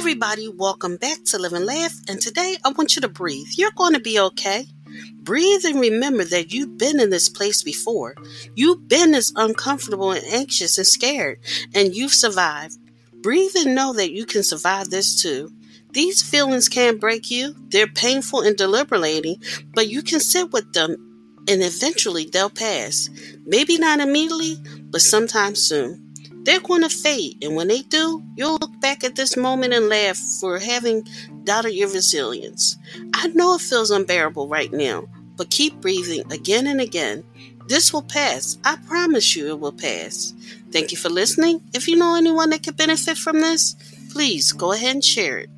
everybody, welcome back to Live and Laugh. And today I want you to breathe. You're going to be okay. Breathe and remember that you've been in this place before. You've been as uncomfortable and anxious and scared, and you've survived. Breathe and know that you can survive this too. These feelings can't break you. They're painful and deliberating, but you can sit with them and eventually they'll pass. Maybe not immediately, but sometime soon. They're going to fade, and when they do, you'll look back at this moment and laugh for having doubted your resilience. I know it feels unbearable right now, but keep breathing again and again. This will pass. I promise you it will pass. Thank you for listening. If you know anyone that could benefit from this, please go ahead and share it.